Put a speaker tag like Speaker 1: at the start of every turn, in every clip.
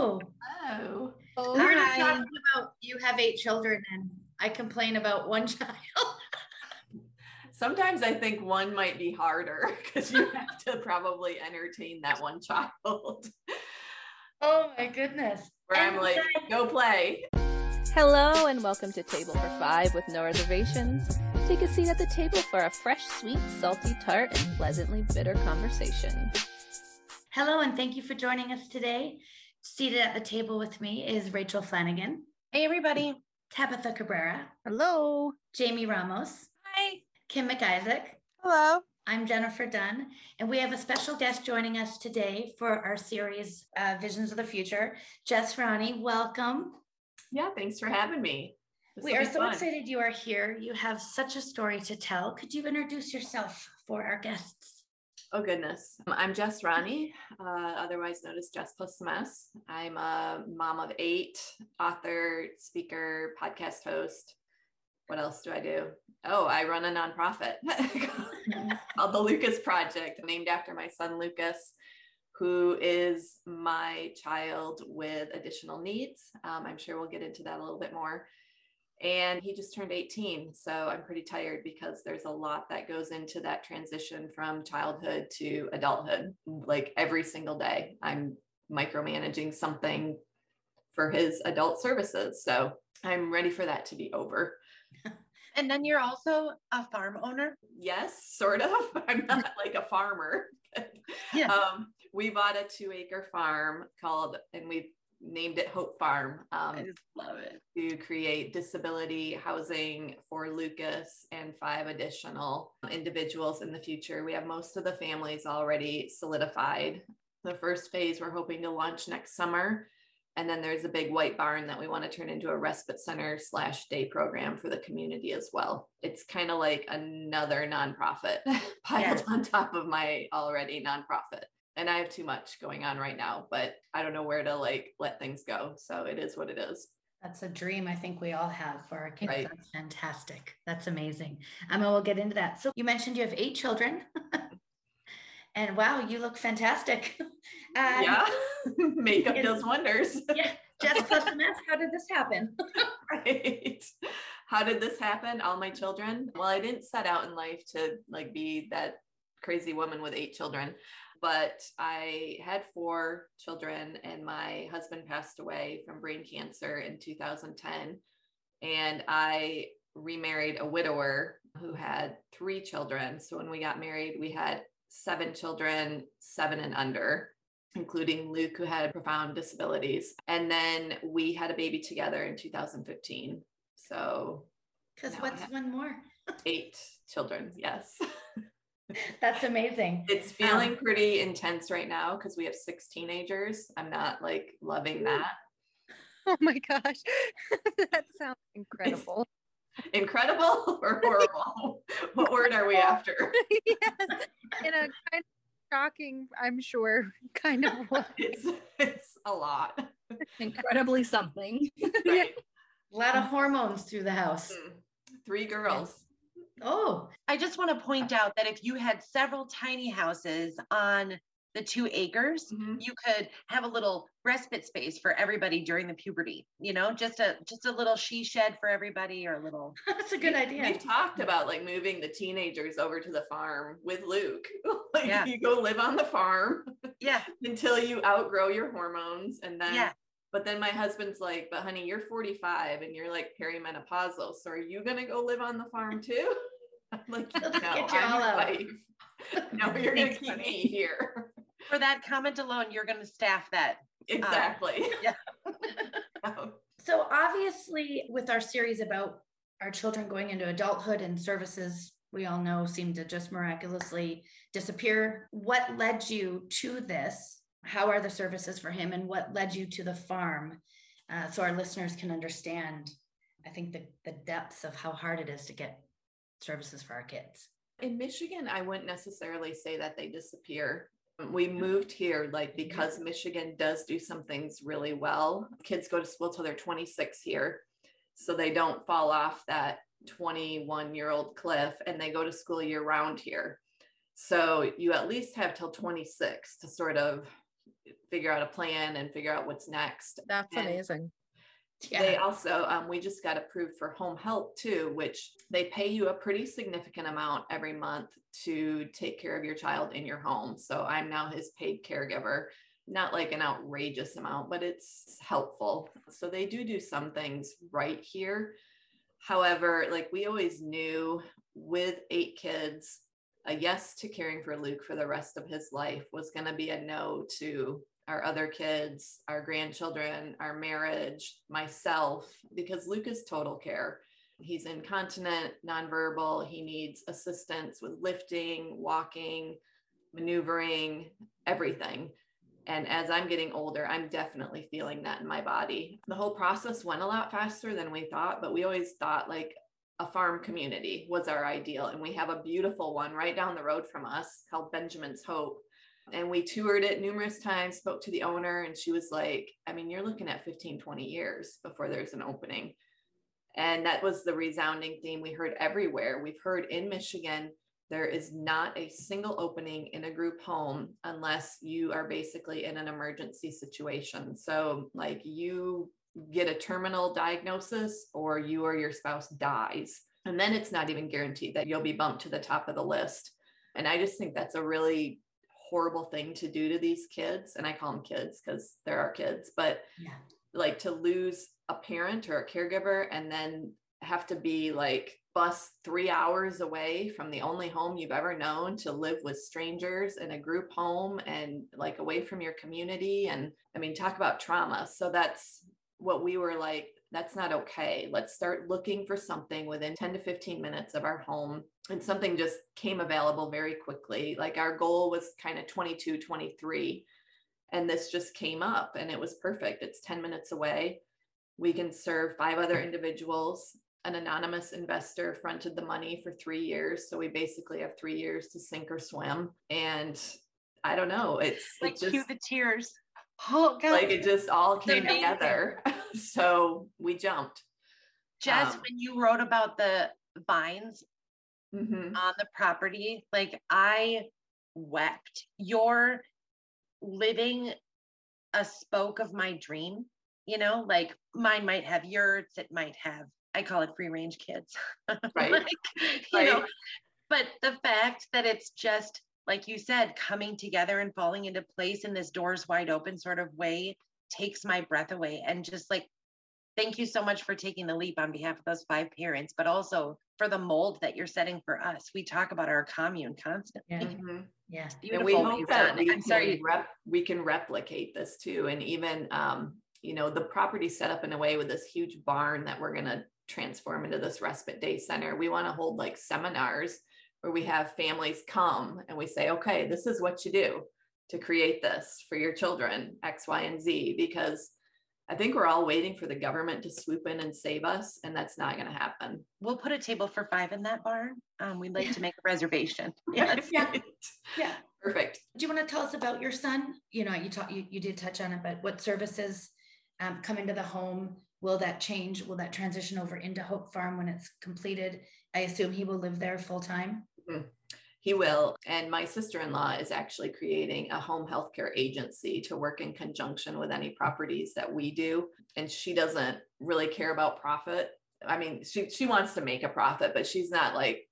Speaker 1: Hello.
Speaker 2: Hello.
Speaker 1: Oh, oh. oh We're talking about you have eight children and I complain about one child.
Speaker 2: Sometimes I think one might be harder because you have to probably entertain that one child.
Speaker 1: Oh my goodness.
Speaker 2: Where I'm like, go play.
Speaker 3: Hello and welcome to Table for Five with no reservations. Take a seat at the table for a fresh, sweet, salty tart, and pleasantly bitter conversation.
Speaker 1: Hello and thank you for joining us today. Seated at the table with me is Rachel Flanagan.
Speaker 4: Hey, everybody.
Speaker 1: Tabitha Cabrera.
Speaker 3: Hello.
Speaker 1: Jamie Ramos.
Speaker 4: Hi.
Speaker 1: Kim McIsaac.
Speaker 4: Hello.
Speaker 1: I'm Jennifer Dunn, and we have a special guest joining us today for our series uh, Visions of the Future. Jess Ronne, welcome.
Speaker 2: Yeah, thanks for having me.
Speaker 1: This we are so fun. excited you are here. You have such a story to tell. Could you introduce yourself for our guests?
Speaker 2: Oh, goodness. I'm Jess Ronne, uh, otherwise known as Jess plus some I'm a mom of eight, author, speaker, podcast host. What else do I do? Oh, I run a nonprofit called the Lucas Project, named after my son Lucas, who is my child with additional needs. Um, I'm sure we'll get into that a little bit more and he just turned 18 so i'm pretty tired because there's a lot that goes into that transition from childhood to adulthood. Like every single day i'm micromanaging something for his adult services so i'm ready for that to be over.
Speaker 4: And then you're also a farm owner?
Speaker 2: Yes sort of. I'm not like a farmer yeah. um, we bought a two acre farm called and we've named it Hope Farm.
Speaker 4: Um, I just love it.
Speaker 2: To create disability housing for Lucas and five additional individuals in the future. We have most of the families already solidified. The first phase we're hoping to launch next summer. And then there's a big white barn that we want to turn into a respite center slash day program for the community as well. It's kind of like another nonprofit piled yeah. on top of my already nonprofit and I have too much going on right now, but I don't know where to like let things go. So it is what it is.
Speaker 1: That's a dream I think we all have for our kids. Right. That's fantastic. That's amazing. Um, we'll get into that. So you mentioned you have eight children. and wow, you look fantastic.
Speaker 2: Um, yeah, makeup does wonders.
Speaker 1: yeah, Jess plus the mess. How did this happen?
Speaker 2: right. How did this happen? All my children. Well, I didn't set out in life to like be that crazy woman with eight children but I had four children, and my husband passed away from brain cancer in 2010. And I remarried a widower who had three children. So when we got married, we had seven children, seven and under, including Luke, who had profound disabilities. And then we had a baby together in 2015. So,
Speaker 1: because what's one more?
Speaker 2: eight children, yes.
Speaker 1: That's amazing.
Speaker 2: It's feeling um, pretty intense right now because we have six teenagers. I'm not like loving that.
Speaker 3: Oh my gosh. that sounds incredible.
Speaker 2: It's incredible or horrible? what word are we after?
Speaker 3: yes. In a kind of shocking, I'm sure, kind of
Speaker 2: it's it's a lot.
Speaker 3: Incredibly something.
Speaker 1: Right. a lot of hormones through the house. Mm.
Speaker 2: Three girls.
Speaker 1: Oh,
Speaker 4: I just want to point out that if you had several tiny houses on the two acres, mm-hmm. you could have a little respite space for everybody during the puberty. You know, just a just a little she shed for everybody, or a little.
Speaker 1: That's a good idea.
Speaker 2: We've talked about like moving the teenagers over to the farm with Luke. like yeah. you go live on the farm.
Speaker 4: Yeah.
Speaker 2: until you outgrow your hormones, and then yeah. But then my husband's like, but honey, you're 45 and you're like perimenopausal. So are you going to go live on the farm too? I'm like, no, I'm your wife. No, you're going to keep me here.
Speaker 4: For that comment alone, you're going to staff that.
Speaker 2: Exactly. Um, yeah.
Speaker 1: so obviously with our series about our children going into adulthood and services we all know seem to just miraculously disappear. What led you to this how are the services for him and what led you to the farm? Uh, so our listeners can understand i think the, the depths of how hard it is to get services for our kids.
Speaker 2: In michigan i wouldn't necessarily say that they disappear. We moved here like because michigan does do some things really well. Kids go to school till they're 26 here so they don't fall off that 21 year old cliff and they go to school year round here. So you at least have till 26 to sort of figure out a plan and figure out what's next.
Speaker 3: That's
Speaker 2: and
Speaker 3: amazing.
Speaker 2: yeah. They also, um, we just got approved for home help too, which they pay you a pretty significant amount every month to take care of your child in your home. So I'm now his paid caregiver. Not like an outrageous amount, but it's helpful. So they do do some things right here. However, like we always knew with eight kids, a yes to caring for Luke for the rest of his life was going to be a no to our other kids, our grandchildren, our marriage, myself, because Luke is total care. He's incontinent, nonverbal. He needs assistance with lifting, walking, maneuvering, everything. And as I'm getting older, I'm definitely feeling that in my body. The whole process went a lot faster than we thought, but we always thought like a farm community was our ideal. And we have a beautiful one right down the road from us called Benjamin's Hope and we toured it numerous times spoke to the owner and she was like i mean you're looking at 15 20 years before there's an opening. And that was the resounding theme we heard everywhere. We've heard in michigan there is not a single opening in a group home unless you are basically in an emergency situation. So like you get a terminal diagnosis or you or your spouse dies and then it's not even guaranteed that you'll be bumped to the top of the list. And I just think that's a really horrible thing to do to these kids and i call them kids because they're our kids but yeah. like to lose a parent or a caregiver and then have to be like bus three hours away from the only home you've ever known to live with strangers in a group home and like away from your community and i mean talk about trauma so that's what we were like that's not okay. Let's start looking for something within 10 to 15 minutes of our home. And something just came available very quickly. Like our goal was kind of 22, 23. And this just came up and it was perfect. It's 10 minutes away. We can serve five other individuals. An anonymous investor fronted the money for three years. So we basically have three years to sink or swim. And I don't know. It's
Speaker 4: like
Speaker 2: it just,
Speaker 4: cue the tears. Oh,
Speaker 2: God. Like it just all came together. so we jumped.
Speaker 4: Jess, um, when you wrote about the vines mm-hmm. on the property, like I wept. You're living a spoke of my dream, you know, like mine might have yurts, it might have, I call it free range kids.
Speaker 2: Right.
Speaker 4: like, you right. know, but the fact that it's just like you said, coming together and falling into place in this doors wide open sort of way takes my breath away. And just like, thank you so much for taking the leap on behalf of those five parents, but also for the mold that you're setting for us. We talk about our commune constantly.
Speaker 1: Yeah. Mm-hmm. yeah.
Speaker 2: And we hope that we I'm sorry. Rep, we can replicate this too. And even, um, you know, the property set up in a way with this huge barn that we're going to transform into this respite day center. We want to hold like seminars where we have families come and we say, okay, this is what you do to create this for your children, X, Y, and Z, because I think we're all waiting for the government to swoop in and save us, and that's not going to happen.
Speaker 4: We'll put a table for five in that barn. Um, we'd like to make a reservation.
Speaker 1: Yes. yeah.
Speaker 2: Yeah. Perfect.
Speaker 1: Do you want to tell us about your son? You know, you talk, you, you did touch on it, but what services um, come into the home? Will that change? Will that transition over into Hope Farm when it's completed? I assume he will live there full time.
Speaker 2: Mm-hmm. He will. And my sister in law is actually creating a home healthcare agency to work in conjunction with any properties that we do. And she doesn't really care about profit. I mean, she, she wants to make a profit, but she's not like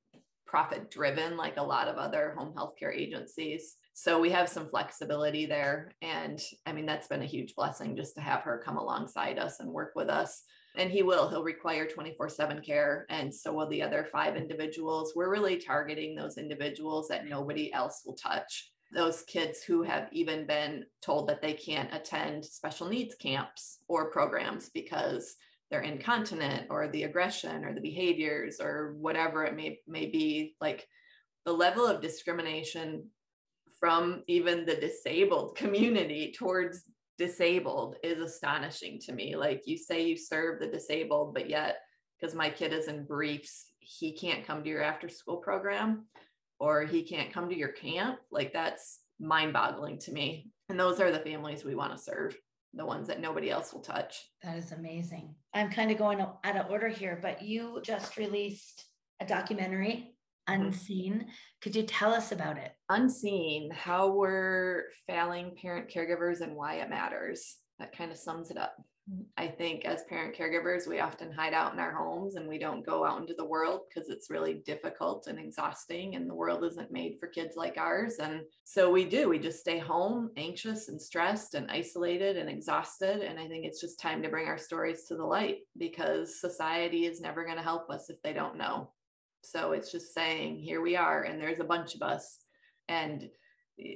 Speaker 2: profit driven like a lot of other home healthcare agencies. So we have some flexibility there. And I mean, that's been a huge blessing just to have her come alongside us and work with us. And he will he'll require 24 7 care and so will the other five individuals. We're really targeting those individuals that mm. nobody else will touch. Those kids who have even been told that they can't attend special needs camps or programs because they're incontinent or the aggression or the behaviors or whatever it may, may be like the level of discrimination from even the disabled community towards disabled is astonishing to me. Like you say you serve the disabled, but yet because my kid is in briefs, he can't come to your after school program or he can't come to your camp. Like that's mind boggling to me. And those are the families we want to serve, the ones that nobody else will touch.
Speaker 1: That is amazing. I'm kind of going out of order here, but you just released a documentary unseen. Could you tell us about it?
Speaker 2: Unseen, how we're failing parent caregivers and why it matters. That kind of sums it up. I think as parent caregivers, we often hide out in our homes and we don't go out into the world because it's really difficult and exhausting, and the world isn't made for kids like ours. And so we do, we just stay home, anxious and stressed and isolated and exhausted. And I think it's just time to bring our stories to the light because society is never going to help us if they don't know. So it's just saying, here we are, and there's a bunch of us. And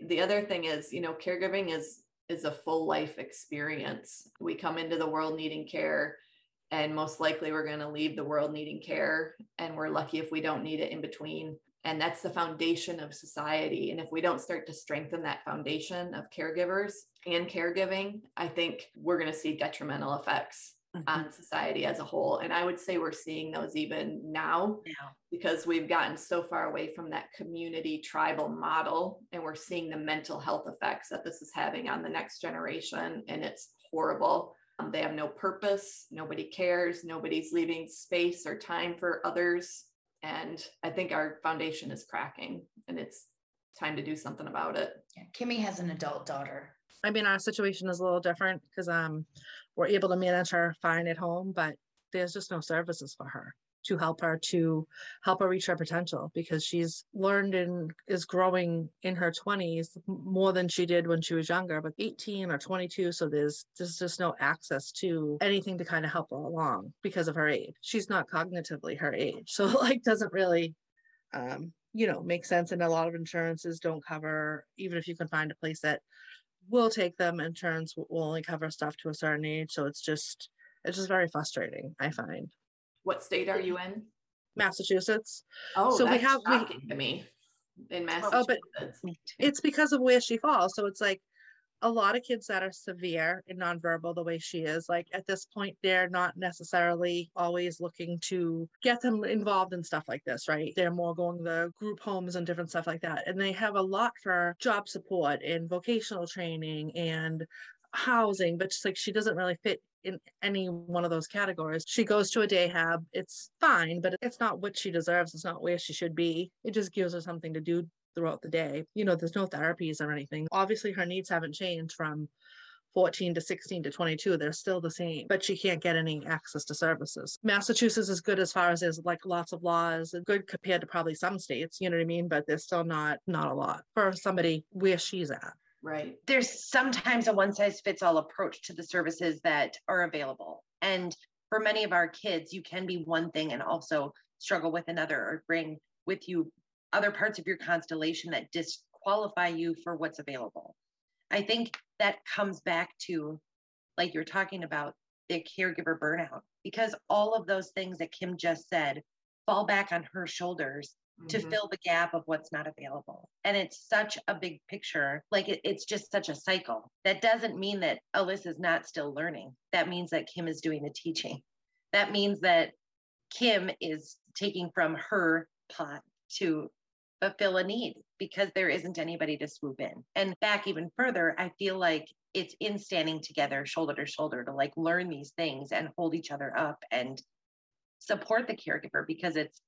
Speaker 2: the other thing is, you know, caregiving is is a full life experience. We come into the world needing care, and most likely we're going to leave the world needing care. And we're lucky if we don't need it in between. And that's the foundation of society. And if we don't start to strengthen that foundation of caregivers and caregiving, I think we're going to see detrimental effects mm-hmm. on society as a whole. And I would say we're seeing those even now yeah. because we've gotten so far away from that community tribal model and we're seeing the mental health effects that this is having on the next generation. And it's horrible. Um, they have no purpose, nobody cares, nobody's leaving space or time for others. And I think our foundation is cracking and it's time to do something about it.
Speaker 1: Yeah, Kimmy has an adult daughter.
Speaker 5: I mean, our situation is a little different because um, we're able to manage her fine at home, but there's just no services for her to help her to help her reach her potential because she's learned and is growing in her 20s more than she did when she was younger but 18 or 22 so there's there's just no access to anything to kind of help her along because of her age. She's not cognitively her age so like doesn't really um you know make sense and a lot of insurances don't cover even if you can find a place that will take them insurance will only cover stuff to a certain age so it's just it's just very frustrating i find.
Speaker 2: What state are you in?
Speaker 5: Massachusetts.
Speaker 2: Oh so we have we, to me. In massachusetts oh,
Speaker 5: but it's because of where she falls so it's like a lot of kids that are severe and nonverbal the way she is like at this point they're not necessarily always looking to get them involved in stuff like this right they're more going the group homes and different stuff like that and they have a lot for job support and vocational training and housing but just like she doesn't really fit in any one of those categories. She goes to a day hab. It's fine, but it's not what she deserves. It's not where she should be. It just gives her something to do throughout the day. You know, there's no therapies or anything. Obviously, her needs haven't changed from 14 to 16 to 22 they're still the same but she can't get any access to services. Massachusetts is good as far as there's like lots of laws good compared to probably some states you know what i mean? But there's still not not a lot for somebody where she's at.
Speaker 2: Right.
Speaker 4: There's sometimes a one size fits all approach to the services that are available. And for many of our kids you can be one thing and also struggle with another or bring with you other parts of your constellation that disqualify you for what's available. I think that comes back to, like you're talking about, the caregiver burnout, because all of those things that Kim just said fall back on her shoulders mm-hmm. to fill the gap of what's not available. And it's such a big picture. Like it, it's just such a cycle. That doesn't mean that Alyssa's not still learning. That means that Kim is doing the teaching. That means that Kim is taking from her pot to fulfill a need because there isn't anybody to swoop in. And back even further, I feel like it's in standing together shoulder to shoulder to like learn these things and hold each other up and support the caregiver because it's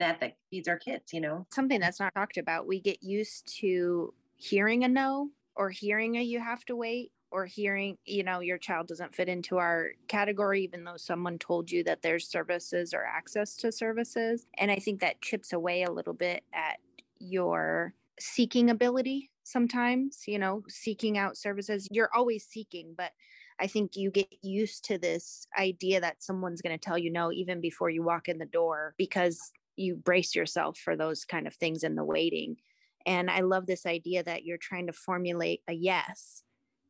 Speaker 4: that that feeds our kids, you know.
Speaker 6: Something that's not talked about. We get used to hearing a no or hearing a you have to wait or hearing, you know, your child doesn't fit into our category, even though someone told you that there's services or access to services. And I think that chips away a little bit at your seeking ability sometimes, you know, seeking out services. You're always seeking, but I think you get used to this idea that someone's going to tell you no even before you walk in the door because you brace yourself for those kind of things in the waiting. And I love this idea that you're trying to formulate a yes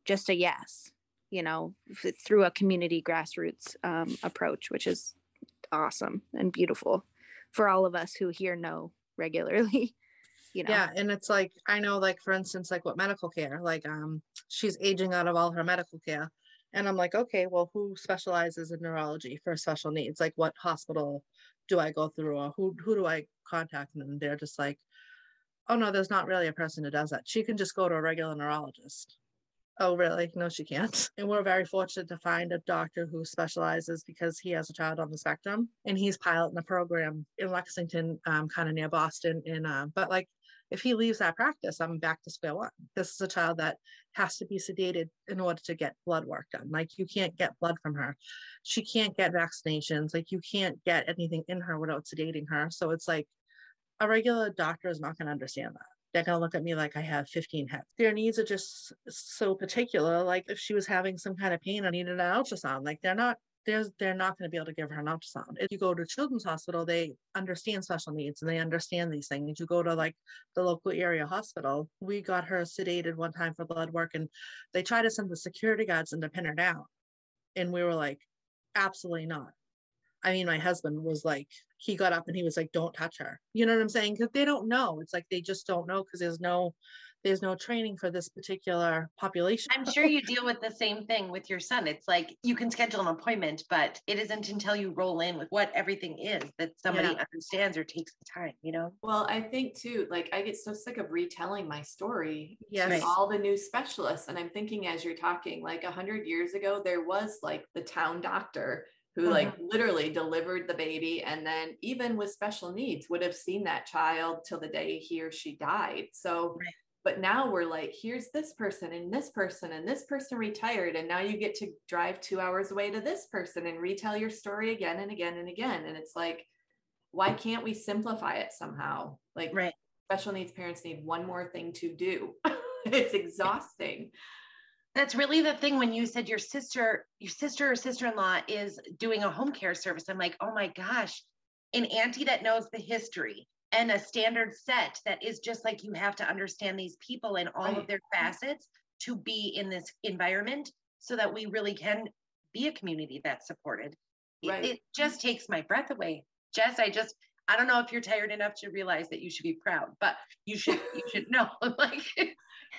Speaker 6: just a yes, you know, f- through a community grassroots um, approach, which is awesome and beautiful for all of us who hear no regularly. You know?
Speaker 5: Yeah, and it's like I know, like for instance, like what medical care, like um, she's aging out of all her medical care, and I'm like, okay, well, who specializes in neurology for special needs? Like, what hospital do I go through, or who who do I contact? And they're just like, oh no, there's not really a person who does that. She can just go to a regular neurologist Oh, really? No, she can't. And we're very fortunate to find a doctor who specializes because he has a child on the spectrum and he's piloting a program in Lexington, um, kind of near Boston. And, uh, but like, if he leaves that practice, I'm back to square one. This is a child that has to be sedated in order to get blood work done. Like, you can't get blood from her. She can't get vaccinations. Like, you can't get anything in her without sedating her. So it's like, a regular doctor is not going to understand that they're going to look at me like I have 15 heads. Their needs are just so particular. Like if she was having some kind of pain, I needed an ultrasound. Like they're not, there's, they're not going to be able to give her an ultrasound. If you go to children's hospital, they understand special needs and they understand these things. You go to like the local area hospital. We got her sedated one time for blood work and they tried to send the security guards in to pin her down. And we were like, absolutely not. I mean, my husband was like, he got up and he was like, don't touch her. You know what I'm saying? Because they don't know. It's like they just don't know because there's no there's no training for this particular population.
Speaker 4: I'm sure you deal with the same thing with your son. It's like you can schedule an appointment, but it isn't until you roll in with what everything is that somebody yeah. understands or takes the time, you know?
Speaker 2: Well, I think too, like I get so sick of retelling my story yes. to all the new specialists. And I'm thinking as you're talking, like a hundred years ago, there was like the town doctor who like mm-hmm. literally delivered the baby and then even with special needs would have seen that child till the day he or she died so right. but now we're like here's this person and this person and this person retired and now you get to drive two hours away to this person and retell your story again and again and again and it's like why can't we simplify it somehow like
Speaker 4: right.
Speaker 2: special needs parents need one more thing to do it's exhausting
Speaker 4: that's really the thing when you said your sister your sister or sister-in-law is doing a home care service i'm like oh my gosh an auntie that knows the history and a standard set that is just like you have to understand these people and all right. of their facets to be in this environment so that we really can be a community that's supported right. it, it just takes my breath away jess i just I don't know if you're tired enough to realize that you should be proud, but you should you should know. like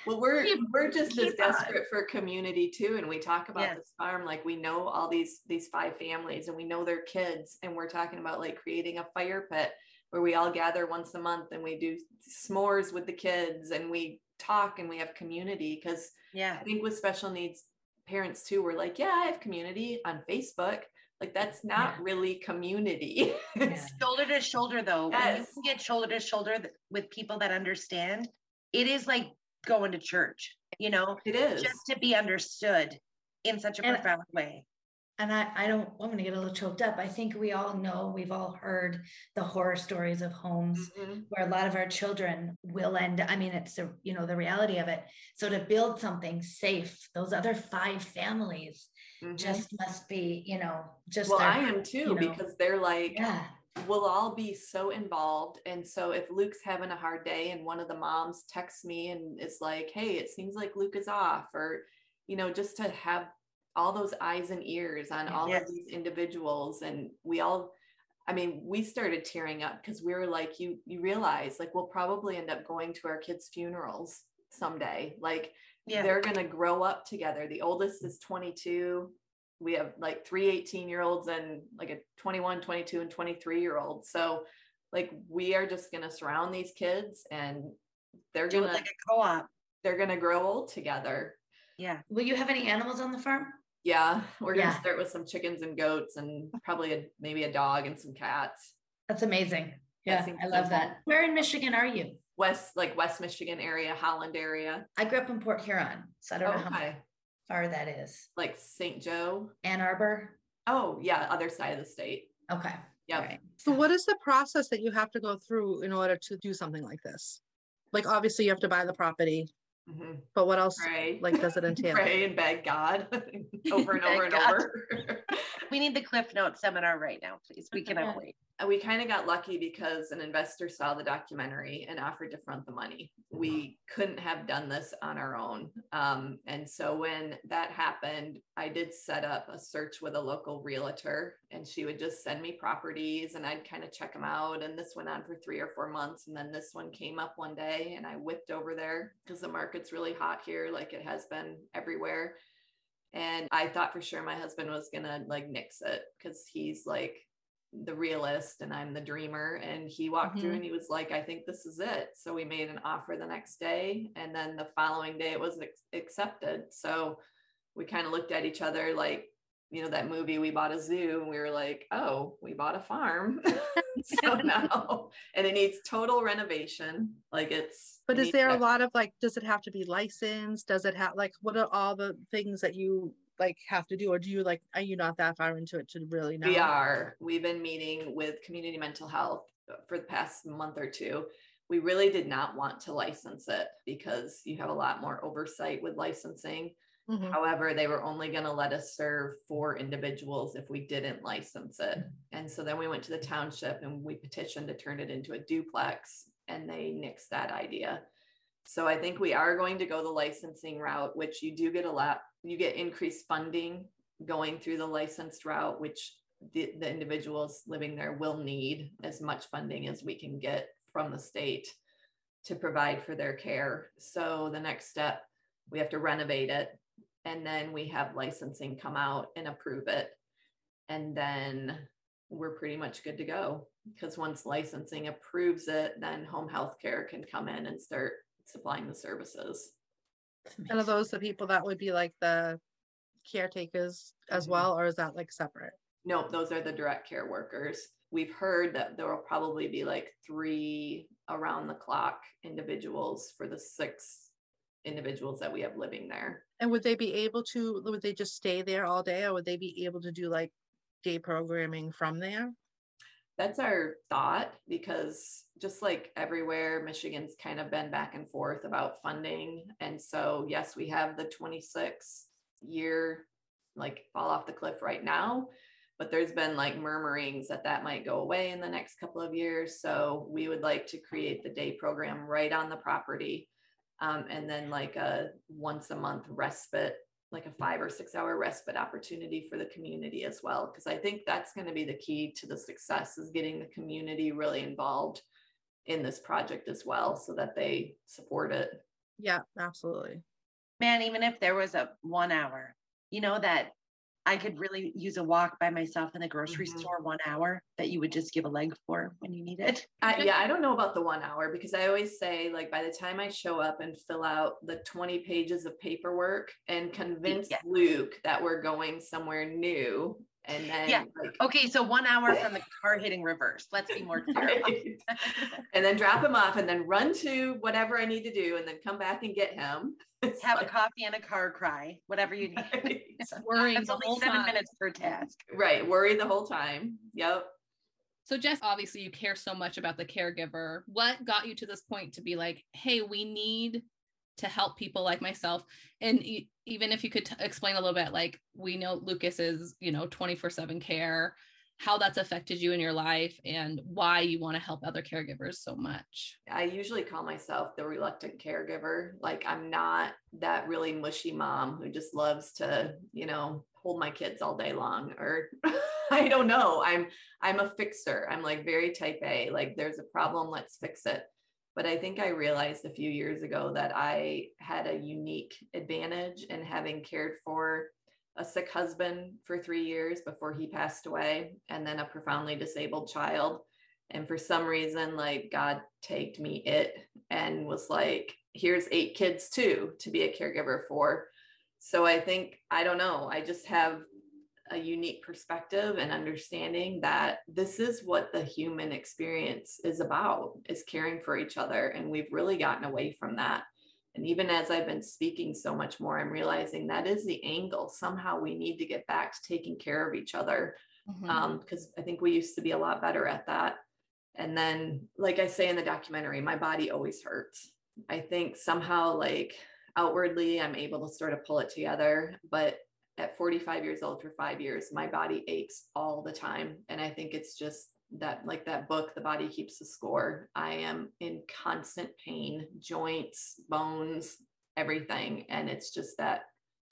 Speaker 2: well, we're we're just as desperate on. for community too. And we talk about yes. this farm, like we know all these these five families and we know their kids, and we're talking about like creating a fire pit where we all gather once a month and we do s'mores with the kids and we talk and we have community. Cause
Speaker 4: yeah,
Speaker 2: I think with special needs parents too, we're like, yeah, I have community on Facebook like that's not yeah. really community.
Speaker 4: it's shoulder to shoulder though. Yes. When you can get shoulder to shoulder with people that understand, it is like going to church, you know?
Speaker 2: It is.
Speaker 4: Just to be understood in such a and, profound way.
Speaker 1: And I, I don't I'm gonna get a little choked up. I think we all know, we've all heard the horror stories of homes mm-hmm. where a lot of our children will end. I mean, it's the you know the reality of it. So to build something safe, those other five families mm-hmm. just must be, you know, just
Speaker 2: well, I am too, you know, because they're like, yeah. We'll all be so involved. And so if Luke's having a hard day and one of the moms texts me and is like, hey, it seems like Luke is off, or, you know, just to have all those eyes and ears on all yes. of these individuals. And we all, I mean, we started tearing up because we were like, you, you realize like we'll probably end up going to our kids' funerals someday. Like yeah. they're going to grow up together. The oldest is 22. We have like three 18 year olds and like a 21, 22, and 23 year old. So, like, we are just going to surround these kids and they're going to
Speaker 4: like a co op.
Speaker 2: They're going to grow old together.
Speaker 4: Yeah.
Speaker 1: Will you have any animals on the farm?
Speaker 2: Yeah. We're going to yeah. start with some chickens and goats and probably a, maybe a dog and some cats.
Speaker 1: That's amazing. Yeah. I love that. Where in Michigan are you?
Speaker 2: West, like West Michigan area, Holland area.
Speaker 1: I grew up in Port Huron, so I don't oh, know how far that is.
Speaker 2: Like St. Joe,
Speaker 1: Ann Arbor.
Speaker 2: Oh yeah, other side of the state.
Speaker 1: Okay.
Speaker 2: Yeah. Right.
Speaker 5: So, what is the process that you have to go through in order to do something like this? Like, obviously, you have to buy the property. Mm-hmm. But what else?
Speaker 2: Pray.
Speaker 5: Like, does it entail?
Speaker 2: Pray and beg God over and over and God. over.
Speaker 4: we need the Cliff Note seminar right now, please. We cannot wait
Speaker 2: we kind of got lucky because an investor saw the documentary and offered to front the money. We couldn't have done this on our own. Um, and so when that happened, I did set up a search with a local realtor, and she would just send me properties and I'd kind of check them out. And this went on for three or four months. And then this one came up one day, and I whipped over there because the market's really hot here, like it has been everywhere. And I thought for sure my husband was gonna like nix it because he's like the realist and I'm the dreamer. And he walked through
Speaker 3: Mhm.
Speaker 2: and he was like, I think this is it. So we made an offer the next day. And then the following day it was ex- accepted. So we kind of looked at each other like, you know, that movie, we bought a zoo and we were like, oh, we bought a farm. so now, and it needs total renovation. Like it's,
Speaker 5: But is there a lot of like, does it have to be licensed? Does it have like, what are all the things that you like have to do? Or do you like, are you not that far into it to really know?
Speaker 2: We are. We've been meeting with community mental health for the past month or two. We really did not want to license it because you have a lot more oversight with licensing.
Speaker 5: Mhm.
Speaker 2: However, they were only going to let us serve four individuals if we didn't license it. And so then we went to the township and we petitioned to turn it into a duplex and they nixed that idea. So I think we are going to go the licensing route, which you do get a lot, you get increased funding going through the licensed route, which the, the individuals living there will need as much funding as we can get from the state to provide for their care. So the next step, we have to renovate it and then we have licensing come out and approve it. And then we're pretty much good to go. Because once licensing approves it, then home health care can come in and start supplying the services.
Speaker 5: And are those the people that would be like the caretakers as
Speaker 2: Mhm.
Speaker 5: well, or is that like separate?
Speaker 2: No, those are the direct care workers. We've heard that there will probably be like three around the clock individuals for the six individuals that we have living there.
Speaker 5: And would they be able to, would they just stay there all day or would they be able to do like day programming from there?
Speaker 2: That's our thought because just like everywhere, Michigan's kind of been back and forth about funding. And so, yes, we have the 26 year like fall off the cliff right now, but there's been like murmurings that that might go away in the next couple of years. So, we would like to create the day program right on the property. Um, and then like a once a month respite like a five or six hour respite opportunity for the community as well because i think that's going to be the key to the success is getting the community really involved in this project as well so that they support it
Speaker 5: Yeah, absolutely.
Speaker 4: Man, even if there was a one hour, you know, that I could really use a walk by myself in the grocery
Speaker 2: Mhm.
Speaker 4: store one hour that you would just give a leg for when you need it.
Speaker 2: I, yeah i don't know about the one hour because i always say like by the time i show up and fill out the 20 pages of paperwork and convince
Speaker 4: Yeah.
Speaker 2: luke that we're going somewhere new and then
Speaker 4: Yeah.
Speaker 2: like
Speaker 4: Okay, so one hour from the car hitting reverse. Let's be more clear.
Speaker 2: Right. and then drop him off and then run to whatever I need to do and then come back and get him. It's
Speaker 4: Have a coffee and a car cry, whatever you need.
Speaker 2: Right.
Speaker 7: worrying
Speaker 4: That's
Speaker 7: the
Speaker 4: only
Speaker 7: whole
Speaker 4: seven
Speaker 7: time.
Speaker 4: minutes per task.
Speaker 2: right. Worry the whole time. Yep.
Speaker 7: So Jess, obviously you care so much about the caregiver. What got you to this point to be like, hey, we need to help people like myself? And even if you could t- explain a little bit, like we know Lucas is, you know, 24 seven care, how that's affected you in your life and why you want to help other caregivers so much.
Speaker 2: I usually call myself the reluctant caregiver. Like I'm not that really mushy mom who just loves to, you know, hold my kids all day long or I don't know. I'm I'm a fixer. I'm like very type A. Like there's a problem, let's fix it. But I think I realized a few years ago that I had a unique advantage in having cared for a sick husband for 3 years before he passed away and then a profoundly disabled child. And for some reason like god taked me it and was like here's eight kids too to be a caregiver for. So i think i don't know i just have a unique perspective and understanding that this is what the human experience is about is caring for each other and we've really gotten away from that. And even as i've been speaking so much more i'm realizing that is the angle. Somehow we need to get back to taking care of each other
Speaker 7: Mhm.
Speaker 2: um because i think we used to be a lot better at that. And then like i say in the documentary my body always hurts. I think somehow like outwardly i'm able to sort of pull it together but at 45 years old for five years my body aches all the time. And i think it's just that like that book the body keeps the score i am in constant pain joints bones everything. And it's just that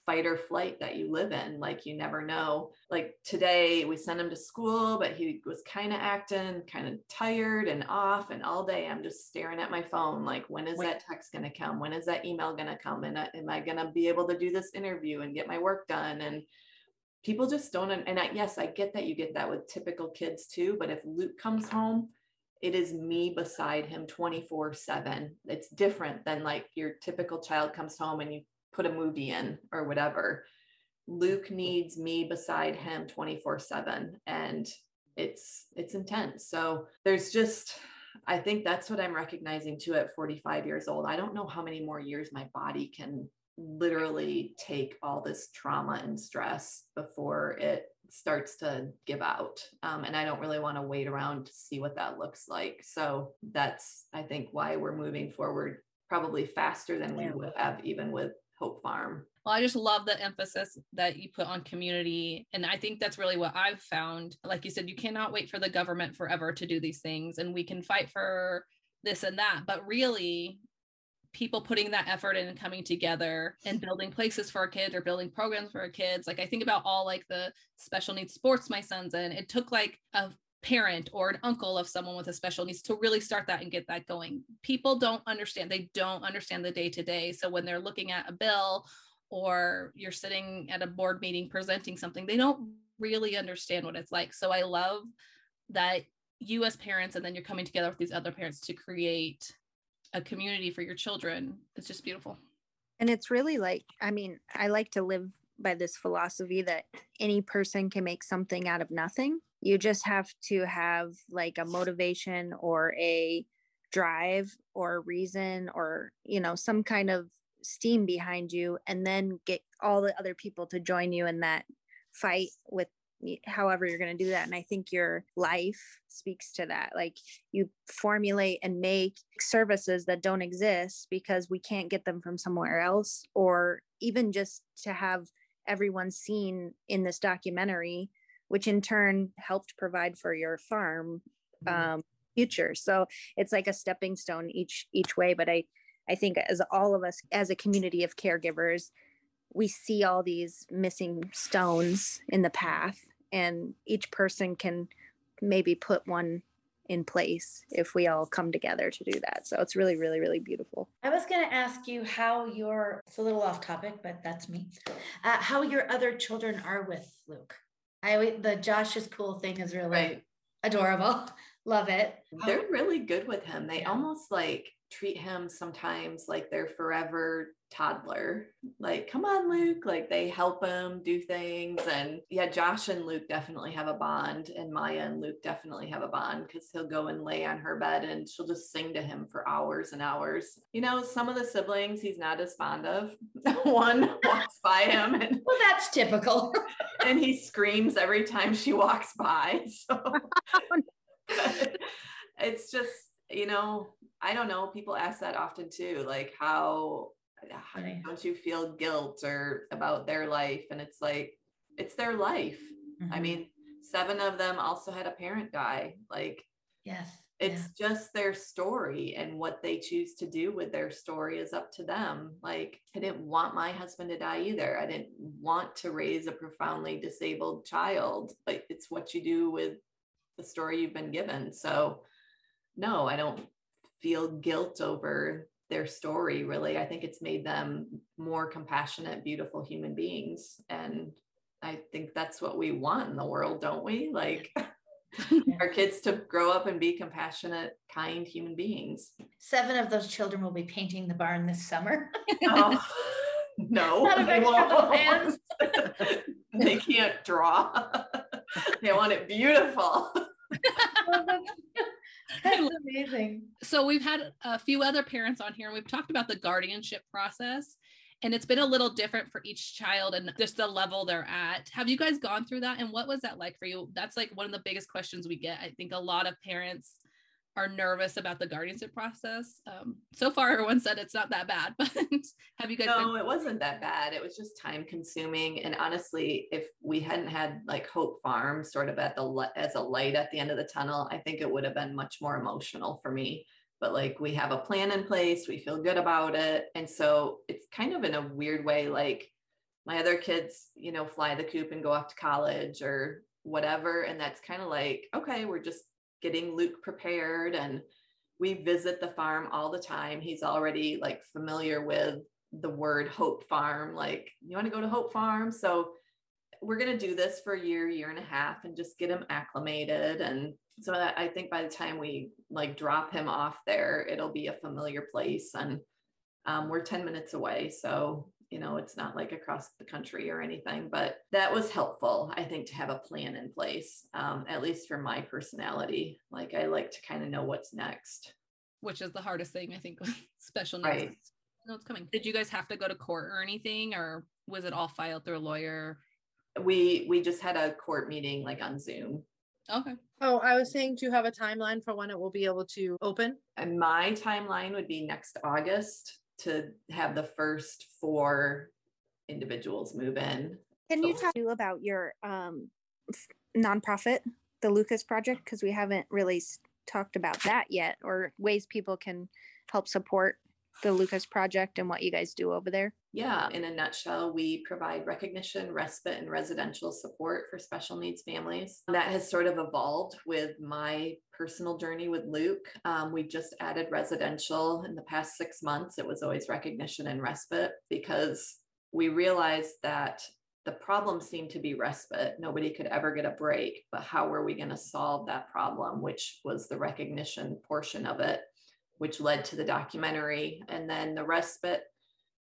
Speaker 2: fight or flight that you live in. Like you never know. Like today we sent him to school, but he was kind of acting kind of tired and off. And all day I'm just staring at my phone. Like, when is
Speaker 4: Wait.
Speaker 2: that text going to come? When is that email going to come? And uh, am I going to be able to do this interview and get my work done? And people just don't and I, yes i get that you get that with typical kids too but if luke comes home it is me beside him 24 7 it's different than like your typical child comes home and you put a movie in or whatever. Luke needs me beside him 24 7 and it's it's intense. So there's just i think that's what i'm recognizing too at 45 years old. I don't know how many more years my body can literally take all this trauma and stress before it starts to give out. Um, and I don't really want to wait around to see what that looks like. So that's, I think, why we're moving forward probably faster than we would have even with Hope Farm.
Speaker 7: Well, I just love the emphasis that you put on community. And I think that's really what I've found. Like you said, you cannot wait for the government forever to do these things, and we can fight for this and that. But really, people putting that effort in and coming together and building places for our kids or building programs for our kids. Like I think about all like the special needs sports my son's in. It took like a parent or an uncle of someone with a special needs to really start that and get that going. People don't understand. They don't understand the day to day. So when they're looking at a bill or you're sitting at a board meeting presenting something, they don't really understand what it's like. So I love that you as parents and then you're coming together with these other parents to create a community for your children it's just beautiful
Speaker 6: and it's really like i mean i like to live by this philosophy that any person can make something out of nothing you just have to have like a motivation or a drive or a reason or you know some kind of steam behind you and then get all the other people to join you in that fight with however you're going to do that. And i think your life speaks to that. Like you formulate and make services that don't exist because we can't get them from somewhere else or even just to have everyone seen in this documentary which in turn helped provide for your farm mm-hmm. um, future so it's like a stepping stone each each way but i i think as all of us as a community of caregivers we see all these missing stones in the path and each person can maybe put one in place if we all come together to do that. So it's really, really, really beautiful.
Speaker 1: I was going to ask you how your, it's a little off topic, but that's me, uh, how your other children are with Luke. I, the Josh is cool thing is really right. adorable. Love it.
Speaker 2: They're um, really good with him. They almost like treat him sometimes like they're forever toddler. Like, come on, Luke. Like they help him do things. And yeah, Josh and Luke definitely have a bond. And Maya and Luke definitely have a bond because he'll go and lay on her bed and she'll just sing to him for hours and hours. You know, some of the siblings he's not as fond of. One walks by him and
Speaker 1: well, that's typical.
Speaker 2: and he screams every time she walks by. So oh, it's just, you know, I don't know. People ask that often too, like how Funny. don't you feel guilt or about their life? And it's like, it's their life. Mm-hmm. I mean, seven of them also had a parent die. Like,
Speaker 1: yes,
Speaker 2: it's yeah. just their story, and what they choose to do with their story is up to them. Like, I didn't want my husband to die either. I didn't want to raise a profoundly disabled child, but it's what you do with the story you've been given. So, no, I don't feel guilt over their story really. I think it's made them more compassionate beautiful human beings. And i think that's what we want in the world don't we? Like our kids to grow up and be compassionate kind human beings.
Speaker 1: Seven of those children will be painting the barn this summer.
Speaker 2: Oh, no they, won't. they can't draw. They want it beautiful
Speaker 1: That's amazing.
Speaker 7: So we've had a few other parents on here and we've talked about the guardianship process and it's been a little different for each child and just the level they're at. Have you guys gone through that and what was that like for you? That's like one of the biggest questions we get. I think a lot of parents are nervous about the guardianship process. Um, so far, everyone said it's not that bad, but have you guys?
Speaker 2: No, been- it wasn't that bad. It was just time consuming. And honestly, if we hadn't had like Hope Farm sort of at the as a light at the end of the tunnel, I think it would have been much more emotional for me. But like we have a plan in place, we feel good about it, and so it's kind of in a weird way like my other kids, you know, fly the coop and go off to college or whatever, and that's kind of like okay, we're just getting Luke prepared and we visit the farm all the time. He's already like familiar with the word Hope Farm. Like, you want to go to Hope Farm? So we're going to do this for a year, year and a half and just get him acclimated. And so I think by the time we like drop him off there, it'll be a familiar place. And um, we're 10 minutes away. So, you know, it's not like across the country or anything, but that was helpful, I think, to have a plan in place, um, at least for my personality. Like I like to kind of know what's next.
Speaker 7: Which is the hardest thing, I think, with special needs.
Speaker 2: Right.
Speaker 7: No, it's coming. Did you guys have to go to court or anything, or was it all filed through a lawyer?
Speaker 2: We we just had a court meeting like on Zoom.
Speaker 7: Okay.
Speaker 5: Oh, I was saying, do you have a timeline for when it will be able to open?
Speaker 2: And my timeline would be next August to have the first four individuals move in.
Speaker 6: Can you talk to about your um, nonprofit, the Lucas Project? Because we haven't really talked about that yet, or ways people can help support the Lucas Project and what you guys do over there.
Speaker 2: Yeah, in a nutshell, we provide recognition, respite, and residential support for special needs families. That has sort of evolved with my personal journey with Luke. Um, we just added residential in the past six months. It was always recognition and respite because we realized that the problem seemed to be respite. Nobody could ever get a break, but how were we going to solve that problem, which was the recognition portion of it, which led to the documentary. And then the respite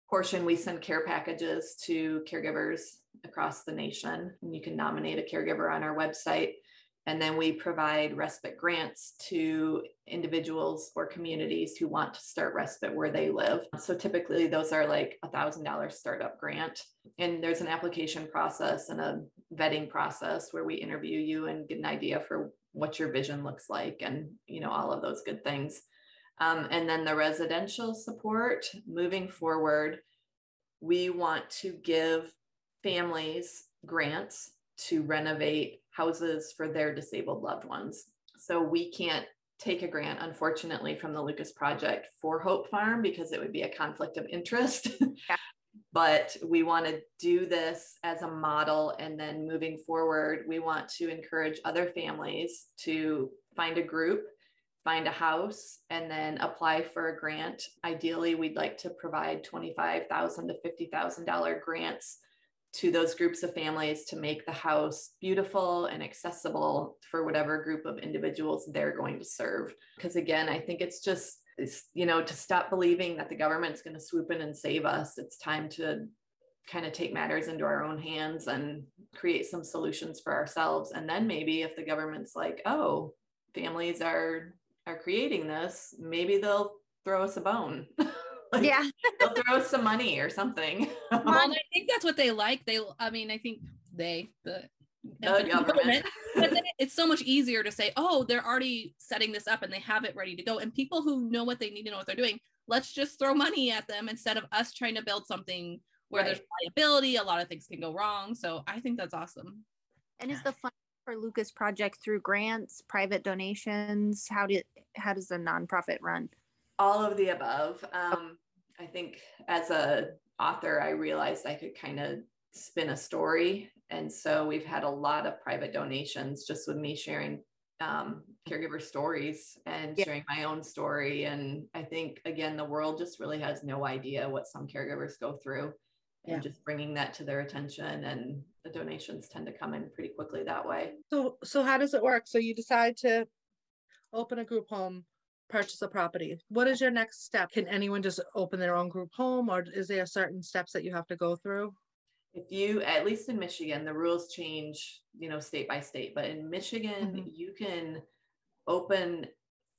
Speaker 2: portion, we send care packages to caregivers across the nation. And you can nominate a caregiver on our website. And then we provide respite grants to individuals or communities who want to start respite where they live. So typically those are like a thousand dollar startup grant. And there's an application process and a vetting process where we interview you and get an idea for what your vision looks like and you know all of those good things. Um, and then the residential support moving forward, we want to give families grants to renovate houses for their disabled loved ones. So we can't take a grant, unfortunately, from the Lucas Project for Hope Farm because it would be a conflict of interest.
Speaker 6: Yeah.
Speaker 2: but we want to do this as a model. And then moving forward, we want to encourage other families to find a group find a house and then apply for a grant. Ideally, we'd like to provide 25,000 to $50,000 grants to those groups of families to make the house beautiful and accessible for whatever group of individuals they're going to serve. Because again, I think it's just, it's, you know, to stop believing that the government's going to swoop in and save us. It's time to kind of take matters into our own hands and create some solutions for ourselves. And then maybe if the government's like, oh, families are are creating this, maybe they'll throw us a bone. like,
Speaker 6: yeah.
Speaker 2: they'll throw us some money or something.
Speaker 7: Well, I think that's what they like. They, I mean, I think they, the,
Speaker 2: The government.
Speaker 7: but then it's so much easier to say, oh, they're already setting this up and they have it ready to go. And people who know what they need to know what they're doing, let's just throw money at them instead of us trying to build something where there's liability. A lot of things can go wrong. So I think that's awesome.
Speaker 6: And is the fund for Lucas Project through grants, private donations? How did how does the nonprofit run?
Speaker 2: all of the above. Um, I think as a author, I realized I could kind of spin a story, and so we've had a lot of private donations just with me sharing um, caregiver stories and
Speaker 6: Yeah.
Speaker 2: sharing my own story. And I think again, the world just really has no idea what some caregivers go through, and just bringing that to their attention, and the donations tend to come in pretty quickly that way.
Speaker 5: So, so how does it work? So you decide to open a group home, purchase a property. What is your next step? Can anyone just open their own group home or is there certain steps that you have to go through?
Speaker 2: if you at least in michigan the rules change you know state by state but in michigan
Speaker 5: Mhm.
Speaker 2: you can open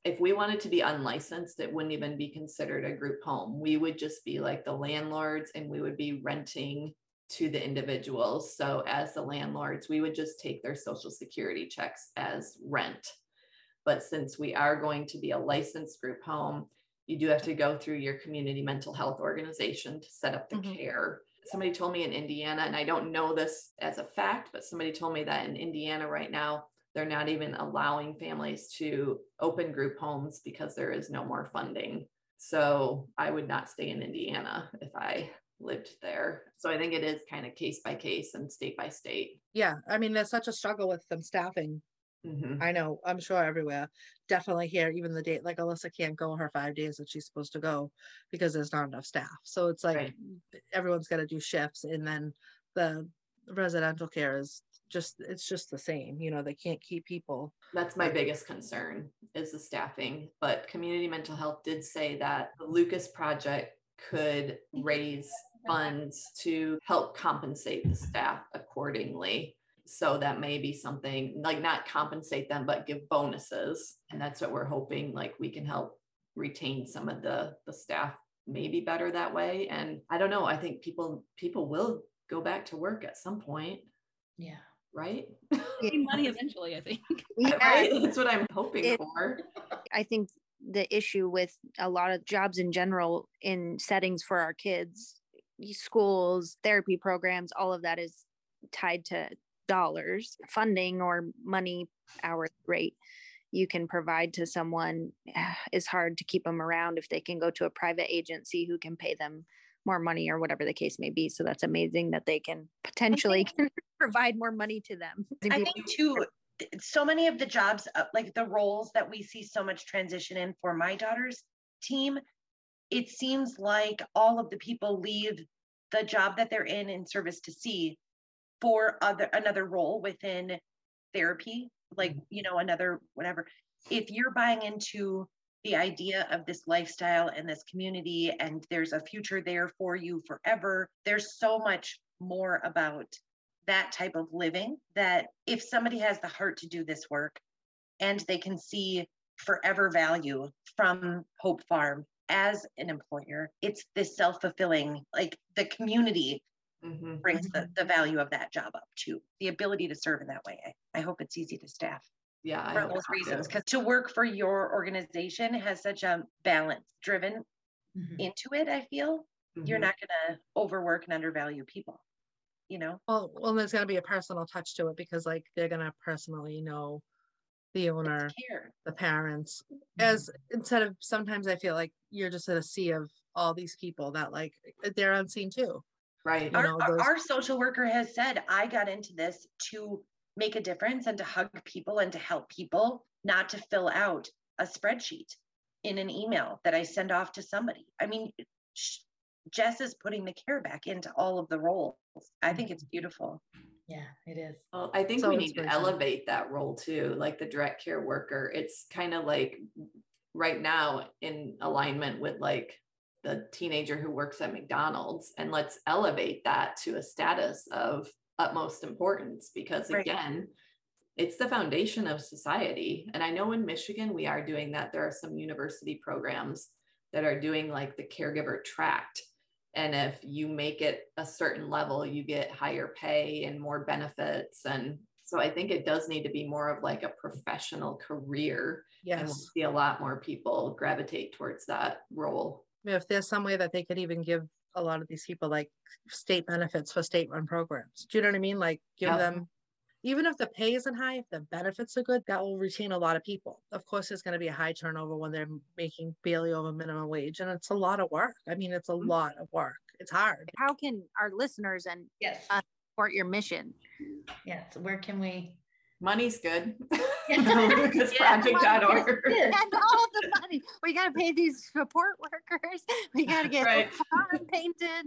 Speaker 2: if we wanted to be unlicensed it wouldn't even be considered a group home we would just be like the landlords and we would be renting to the individuals so as the landlords we would just take their social security checks as rent but since we are going to be a licensed group home you do have to go through your community mental health organization to set up the
Speaker 5: Mhm.
Speaker 2: care somebody told me in Indiana, and I don't know this as a fact, but somebody told me that in Indiana right now, they're not even allowing families to open group homes because there is no more funding. So I would not stay in Indiana if I lived there. So I think it is kind of case by case and state by state.
Speaker 5: Yeah, I mean, there's such a struggle with them staffing.
Speaker 2: Mhm.
Speaker 5: I know, I'm sure everywhere. Definitely here, even the date, like Alyssa can't go her five days that she's supposed to go because there's not enough staff. So it's like
Speaker 2: Right.
Speaker 5: everyone's got to do shifts and then the residential care is just it's just the same you know they can't keep people
Speaker 2: That's my biggest concern is the staffing. But community mental health did say that the Lucas Project could raise funds to help compensate the staff accordingly. So that may be something like not compensate them, but give bonuses. And that's what we're hoping, like we can help retain some of the the staff maybe better that way. And I don't know. I think people people will go back to work at some point,
Speaker 1: Yeah.
Speaker 2: right?
Speaker 7: Making money eventually, I think.
Speaker 2: right? That's what I'm hoping
Speaker 6: It-
Speaker 2: for.
Speaker 6: I think the issue with a lot of jobs in general in settings for our kids, schools, therapy programs, all of that is tied to dollars, funding, or money hour rate you can provide to someone eh, is hard to keep them around if they can go to a private agency who can pay them more money or whatever the case may be. So that's amazing that they can potentially provide more money to them.
Speaker 4: I think too, so many of the jobs, uh, like the roles that we see so much transition in for my daughter's team, it seems like all of the people leave the job that they're in in service to see for other another role within therapy, like you know another whatever. If you're buying into the idea of this lifestyle and this community and there's a future there for you forever, there's so much more about that type of living that if somebody has the heart to do this work and they can see forever value from Hope Farm as an employer, it's this self fulfilling, like the community
Speaker 2: Mhm.
Speaker 4: brings the, the value of that job up too. The ability to serve in that way. I, I hope it's easy to staff
Speaker 2: Yeah,
Speaker 4: for
Speaker 2: hope
Speaker 4: those reasons. Because to work for your organization has such a balance driven
Speaker 1: Mhm.
Speaker 4: into it, I feel. You're
Speaker 2: Mhm.
Speaker 4: not going to overwork and undervalue people, you know?
Speaker 5: well well there's going to be a personal touch to it because like they're going to personally know the owner the parents mm-hmm. as instead of sometimes i feel like you're just in a sea of all these people that like eh, they're unseen too
Speaker 2: Right.
Speaker 4: Our,
Speaker 5: know, those-
Speaker 4: our social worker has said i got into this to make a difference and to hug people and to help people not to fill out a spreadsheet in an email that i send off to somebody i mean sh- jess is putting the care back into all of the roles i think it's mm-hmm. beautiful
Speaker 1: Yeah, it is.
Speaker 2: Well, I think
Speaker 5: So
Speaker 2: we need to elevate that role too, like the direct care worker. It's kind of like right now in alignment with like the teenager who works at McDonald's, and let's elevate that to a status of utmost importance because
Speaker 4: Right.
Speaker 2: again, it's the foundation of society. And I know in Michigan we are doing that. There are some university programs that are doing like the caregiver tract. And if you make it a certain level, you get higher pay and more benefits. And so I think it does need to be more of like a professional career. And we'll
Speaker 5: yes
Speaker 2: see a lot more people gravitate towards that role.
Speaker 5: if there's some way that they could even give a lot of these people like state benefits for state run programs do you know what i mean like give
Speaker 2: Yeah.
Speaker 5: them even if the pay isn't high if the benefits are good that will retain a lot of people of course there's going to be a high turnover when they're making barely over minimum wage and it's a lot of work i mean it's a
Speaker 2: Mhm.
Speaker 5: lot of work it's hard
Speaker 6: How can our listeners and
Speaker 1: Yes.
Speaker 6: Uh, support your mission?
Speaker 1: yes. Where can we?
Speaker 2: Money's good.
Speaker 1: Yeah.
Speaker 2: LucasProject.org.
Speaker 1: Yeah.
Speaker 6: and all the money. We got to pay these support workers. We got to get
Speaker 2: Right.
Speaker 6: painted.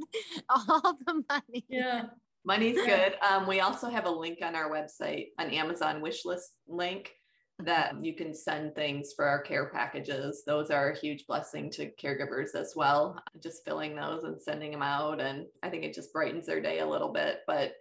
Speaker 6: All the money.
Speaker 1: Yeah.
Speaker 2: Money's good. Um, we also have a link on our website, an Amazon wish list link that you can send things for our care packages. Those are a huge blessing to caregivers as well. Just filling those and sending them out. And I think it just brightens their day a little bit. But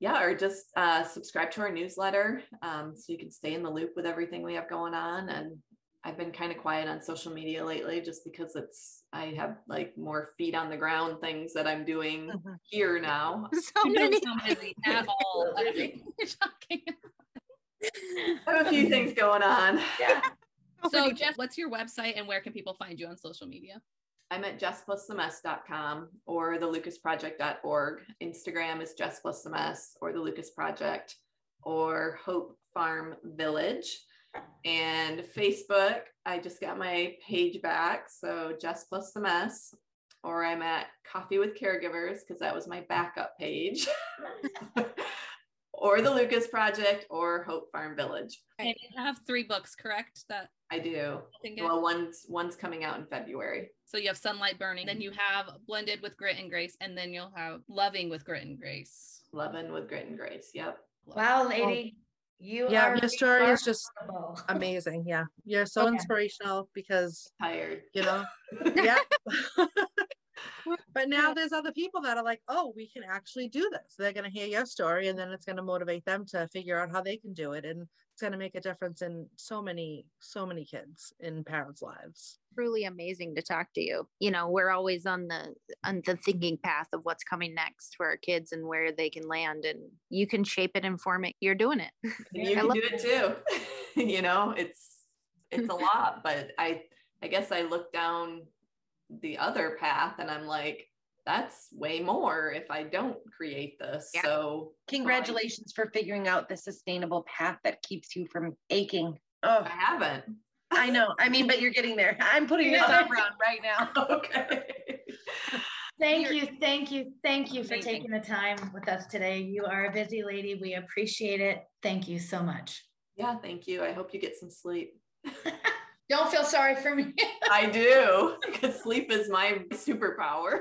Speaker 2: yeah, or just uh, subscribe to our newsletter um, so you can stay in the loop with everything we have going on. And I've been kind of quiet on social media lately just because it's, I have like more feet on the ground things that I'm doing
Speaker 4: Mhm.
Speaker 2: here now.
Speaker 6: So many.
Speaker 7: don't busy at all. I think it's shocking.
Speaker 2: I have a few things going on. Yeah.
Speaker 7: So, Jess, what's your website and where can people find you on social media?
Speaker 2: I'm at jessplustheMess.com or the lucasproject.org. Instagram is Jess plus the mess or the Lucas Project or Hope Farm Village. And Facebook, I just got my page back. So Jess plus the mess. Or I'm at Coffee with Caregivers because that was my backup page. or the Lucas Project or Hope Farm Village.
Speaker 7: And you have three books, correct? That
Speaker 2: I do.
Speaker 7: I
Speaker 2: Well, one's one's coming out in February.
Speaker 7: so you have Sunlight Burning, then you have Blended with Grit and Grace, and then you'll have Loving with Grit and Grace.
Speaker 2: Loving with grit and grace. Yep.
Speaker 1: Wow, lady. You
Speaker 5: yeah,
Speaker 1: are
Speaker 5: your story is just amazing. Yeah. You're so
Speaker 1: Okay.
Speaker 5: inspirational because,
Speaker 2: Tired.
Speaker 5: you know, yeah. but now there's other people that are like, oh, we can actually do this. They're going to hear your story and then it's going to motivate them to figure out how they can do it. And it's going to make a difference in so many, so many kids in parents' lives.
Speaker 6: Truly amazing to talk to you. You know, we're always on the on the thinking path of what's coming next for our kids and where they can land, and you can shape it and form it. You're doing it.
Speaker 2: you can do it too you know it's it's a lot but i i guess i look down the other path and i'm like that's way more if i don't create this
Speaker 6: Yeah.
Speaker 2: so um,
Speaker 4: Congratulations for figuring out the sustainable path that keeps you from aching. Oh,
Speaker 2: i haven't
Speaker 4: I know. I mean, but you're getting there. I'm putting this
Speaker 1: Yeah.
Speaker 4: up around right now.
Speaker 2: okay
Speaker 1: Thank
Speaker 4: You're-
Speaker 1: you, thank you, thank you for
Speaker 4: Amazing.
Speaker 1: taking the time with us today. You are a busy lady. We appreciate it. Thank you so much.
Speaker 2: yeah thank you i hope you get some sleep
Speaker 1: Don't feel sorry for me.
Speaker 2: i do because sleep is my superpower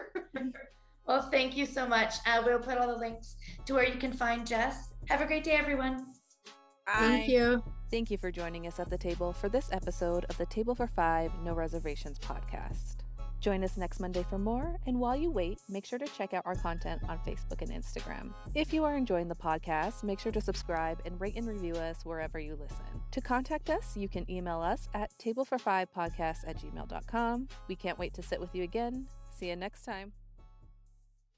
Speaker 1: well, thank you so much. Uh, we'll put all the links to where you can find Jess. Have a great day, everyone.
Speaker 5: Thank you.
Speaker 3: Thank you for joining us at the table for this episode of the Table for Five No Reservations podcast. Join us next Monday for more, and while you wait, make sure to check out our content on Facebook and Instagram. If you are enjoying the podcast, make sure to subscribe and rate and review us wherever you listen. To contact us, you can email us at tablefor5podcast at gmail.com. We can't wait to sit with you again. See you next time.